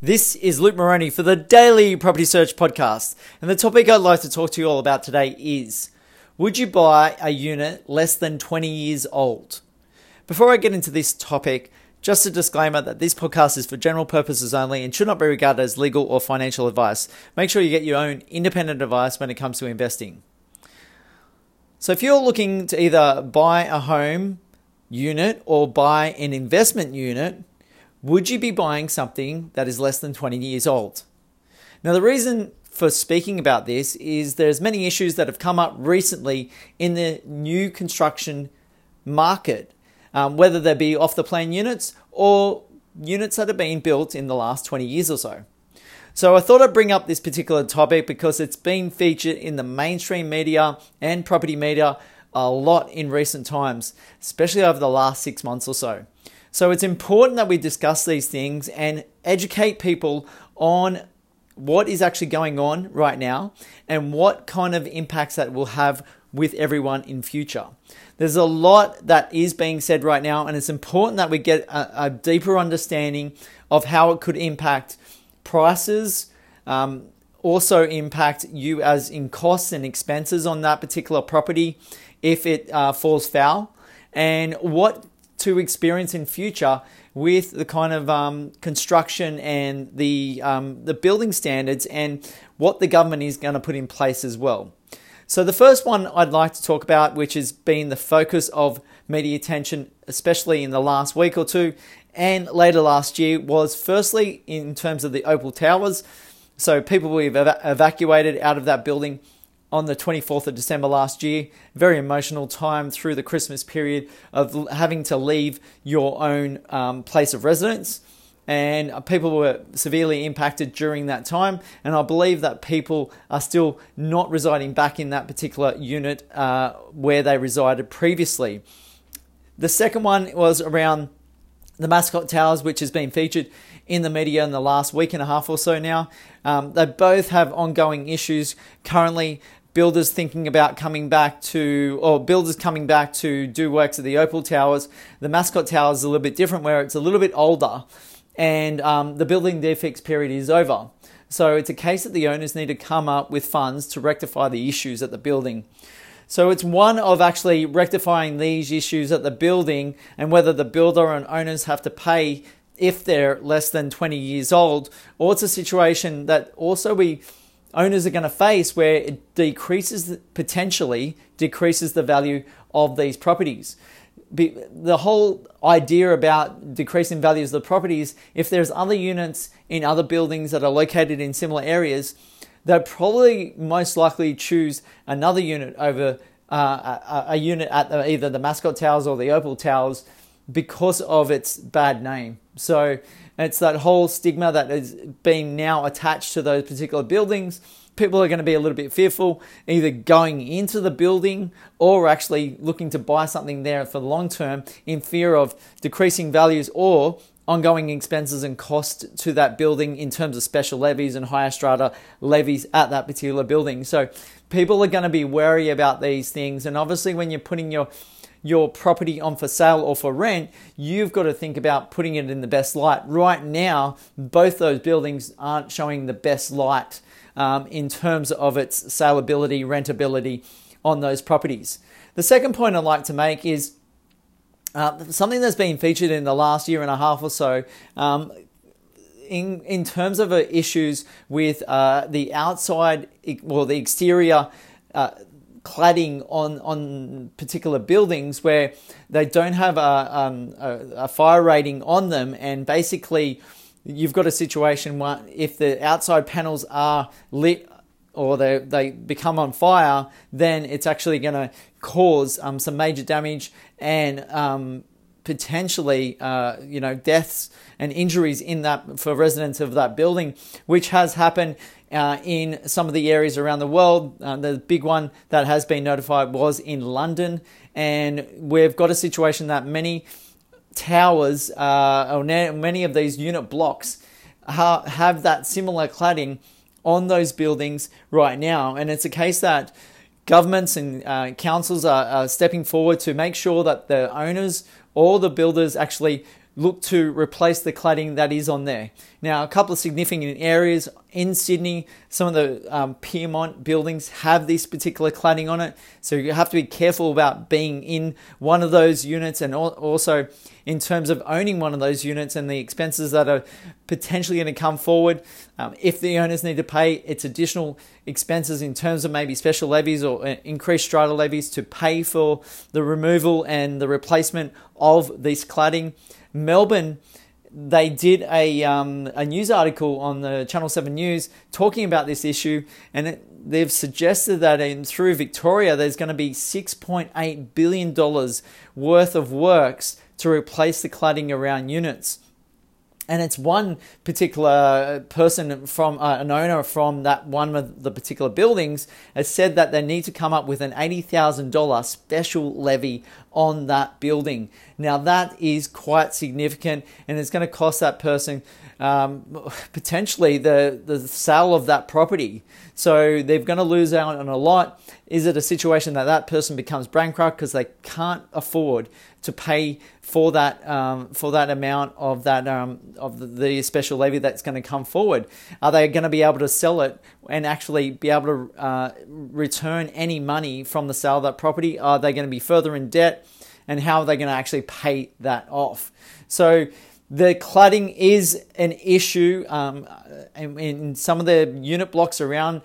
This is Luke Moroney for the Daily Property Search Podcast. And the topic I'd like to talk to you all about today is Would you buy a unit less than 20 years old? Before I get into this topic, just a disclaimer that this podcast is for general purposes only and should not be regarded as legal or financial advice. Make sure you get your own independent advice when it comes to investing. So, if you're looking to either buy a home unit or buy an investment unit, would you be buying something that is less than 20 years old? Now, the reason for speaking about this is there's many issues that have come up recently in the new construction market, um, whether they be off the plan units or units that have been built in the last 20 years or so. So I thought I'd bring up this particular topic because it's been featured in the mainstream media and property media a lot in recent times, especially over the last six months or so. So it's important that we discuss these things and educate people on what is actually going on right now and what kind of impacts that will have with everyone in future. There's a lot that is being said right now, and it's important that we get a, a deeper understanding of how it could impact prices, um, also impact you as in costs and expenses on that particular property if it uh, falls foul, and what to experience in future with the kind of um, construction and the um, the building standards and what the government is going to put in place as well. So the first one I'd like to talk about, which has been the focus of media attention, especially in the last week or two and later last year, was firstly in terms of the Opal Towers. So people we've ev- evacuated out of that building on the 24th of December last year. Very emotional time through the Christmas period of having to leave your own um, place of residence. And people were severely impacted during that time. And I believe that people are still not residing back in that particular unit uh, where they resided previously. The second one was around the Mascot Towers, which has been featured in the media in the last week and a half or so now. Um, they both have ongoing issues currently builders thinking about coming back to, or builders coming back to do works at the Opal Towers. The Mascot Towers is a little bit different, where it's a little bit older, and um, the building defects period is over. So it's a case that the owners need to come up with funds to rectify the issues at the building. So it's one of actually rectifying these issues at the building and whether the builder and owners have to pay if they're less than 20 years old, or it's a situation that also we owners are going to face where it decreases potentially decreases the value of these properties. The whole idea about decreasing values of the properties, if there's other units in other buildings that are located in similar areas, they'll probably most likely choose another unit over uh, a, a, unit at the, either the Mascot Towers or the Opal Towers because of its bad name. So it's that whole stigma that is being now attached to those particular buildings. People are going to be a little bit fearful, either going into the building or actually looking to buy something there for the long term in fear of decreasing values or ongoing expenses and cost to that building in terms of special levies and higher strata levies at that particular building. So people are going to be wary about these things. And obviously, when you're putting your your property on for sale or for rent, you've got to think about putting it in the best light. Right now, both those buildings aren't showing the best light um, in terms of its saleability, rentability on those properties. The second point I'd like to make is uh, something that's been featured in the last year and a half or so. Um, in, in terms of uh, issues with uh, the outside, well, the exterior uh, cladding on on particular buildings where they don't have a, um, a, a fire rating on them, and basically you've got a situation where if the outside panels are lit or they, they become on fire, then it's actually going to cause um, some major damage and um, potentially, uh, you know, deaths and injuries in that for residents of that building, which has happened uh, in some of the areas around the world. Uh, the big one that has been notified was in London, and we've got a situation that many towers uh, or many of these unit blocks ha- have that similar cladding on those buildings right now, and it's a case that governments and uh, councils are, are stepping forward to make sure that the owners or the builders actually look to replace the cladding that is on there. Now, a couple of significant areas in Sydney, some of the um, Pyrmont buildings have this particular cladding on it, so you have to be careful about being in one of those units and also in terms of owning one of those units and the expenses that are potentially going to come forward. Um, if the owners need to pay its additional expenses in terms of maybe special levies or uh, increased strata levies to pay for the removal and the replacement of this cladding. Melbourne they did a, um, a news article on the Channel 7 News talking about this issue, and it, they've suggested that in, through Victoria there's going to be $6.8 billion worth of works to replace the cladding around units. And it's one particular person from uh, an owner from that one of the particular buildings has said that they need to come up with an $80,000 special levy on that building. Now that is quite significant and it's going to cost that person um, potentially the, the sale of that property. So they're going to lose out on a lot. Is it a situation that that person becomes bankrupt because they can't afford to pay for that um, for that amount of that um, of the, special levy that's going to come forward? Are they going to be able to sell it and actually be able to uh, return any money from the sale of that property? Are they going to be further in debt? And how are they going to actually pay that off? So the cladding is an issue um, in, in some of the unit blocks around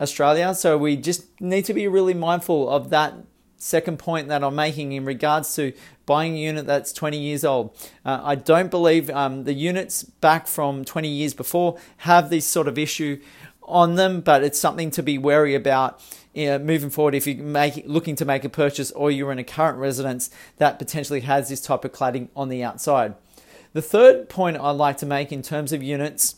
Australia. So we just need to be really mindful of that second point that I'm making in regards to buying a unit that's 20 years old. Uh, I don't believe um, the units back from 20 years before have this sort of issue on them, but it's something to be wary about. You know, moving forward, if you're make, looking to make a purchase or you're in a current residence that potentially has this type of cladding on the outside. The third point I'd like to make in terms of units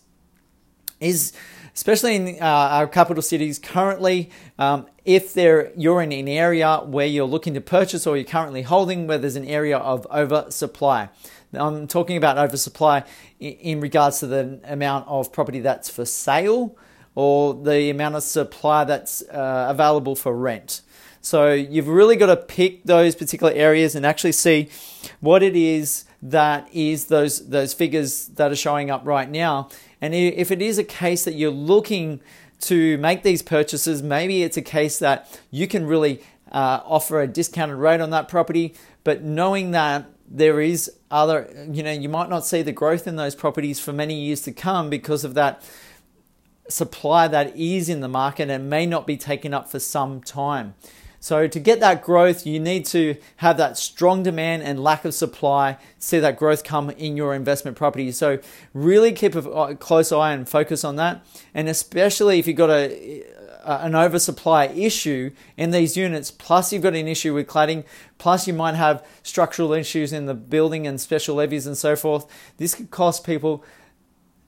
is especially in uh, our capital cities currently um, if you're in an area where you're looking to purchase or you're currently holding where there's an area of oversupply i'm talking about oversupply in regards to the amount of property that's for sale or the amount of supply that's uh, available for rent so you've really got to pick those particular areas and actually see what it is that is those those figures that are showing up right now. And if it is a case that you're looking to make these purchases, maybe it's a case that you can really uh, offer a discounted rate on that property, but knowing that there is other, you know, you might not see the growth in those properties for many years to come because of that supply that is in the market and may not be taken up for some time. So, to get that growth, you need to have that strong demand and lack of supply, see that growth come in your investment property. So, really keep a close eye and focus on that. And especially if you've got a, an oversupply issue in these units, plus you've got an issue with cladding, plus you might have structural issues in the building and special levies and so forth, this could cost people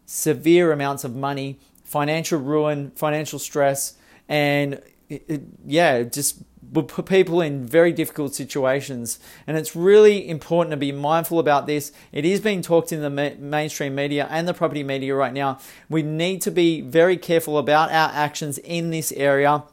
severe amounts of money, financial ruin, financial stress, and it, it, yeah, just will put people in very difficult situations. And it's really important to be mindful about this. It is being talked in the ma- mainstream media and the property media right now. We need to be very careful about our actions in this area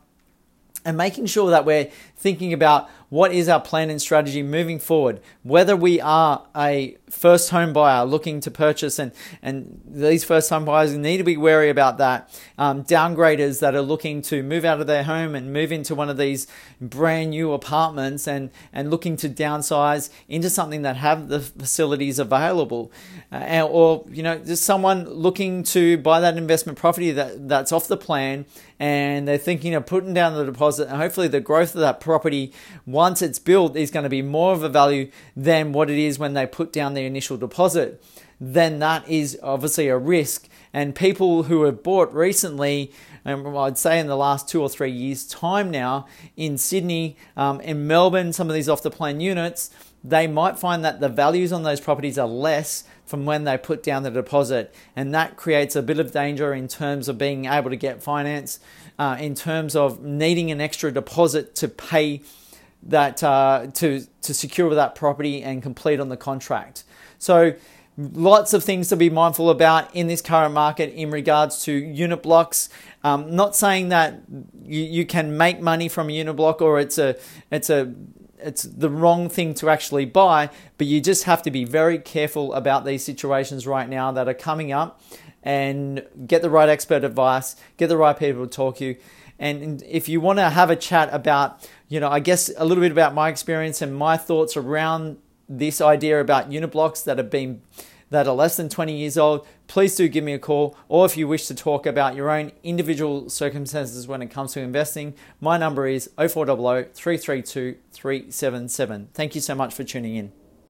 and making sure that we're thinking about what is our plan and strategy moving forward. Whether we are a first home buyer looking to purchase, and, and these first home buyers need to be wary about that. Um, downgraders that are looking to move out of their home and move into one of these brand new apartments and, and looking to downsize into something that have the facilities available. Uh, or, you know, just someone looking to buy that investment property that, that's off the plan and they're thinking of putting down the deposit and hopefully the growth of that property once it's built is going to be more of a value than what it is when they put down the initial deposit, then that is obviously a risk. And people who have bought recently, um, I'd say in the last two or three years' time now, in Sydney, um, in Melbourne, some of these off the plan units, they might find that the values on those properties are less from when they put down the deposit. And that creates a bit of danger in terms of being able to get finance, uh, in terms of needing an extra deposit to pay that uh, to to secure that property and complete on the contract. So lots of things to be mindful about in this current market in regards to unit blocks. Um, not saying that you, you can make money from a unit block or it's a it's a it's the wrong thing to actually buy, but you just have to be very careful about these situations right now that are coming up and get the right expert advice, get the right people to talk to you. And if you want to have a chat about, you know, I guess a little bit about my experience and my thoughts around this idea about unit blocks that have been that are less than 20 years old, please do give me a call. Or if you wish to talk about your own individual circumstances when it comes to investing, my number is 0400 332 377. Thank you so much for tuning in.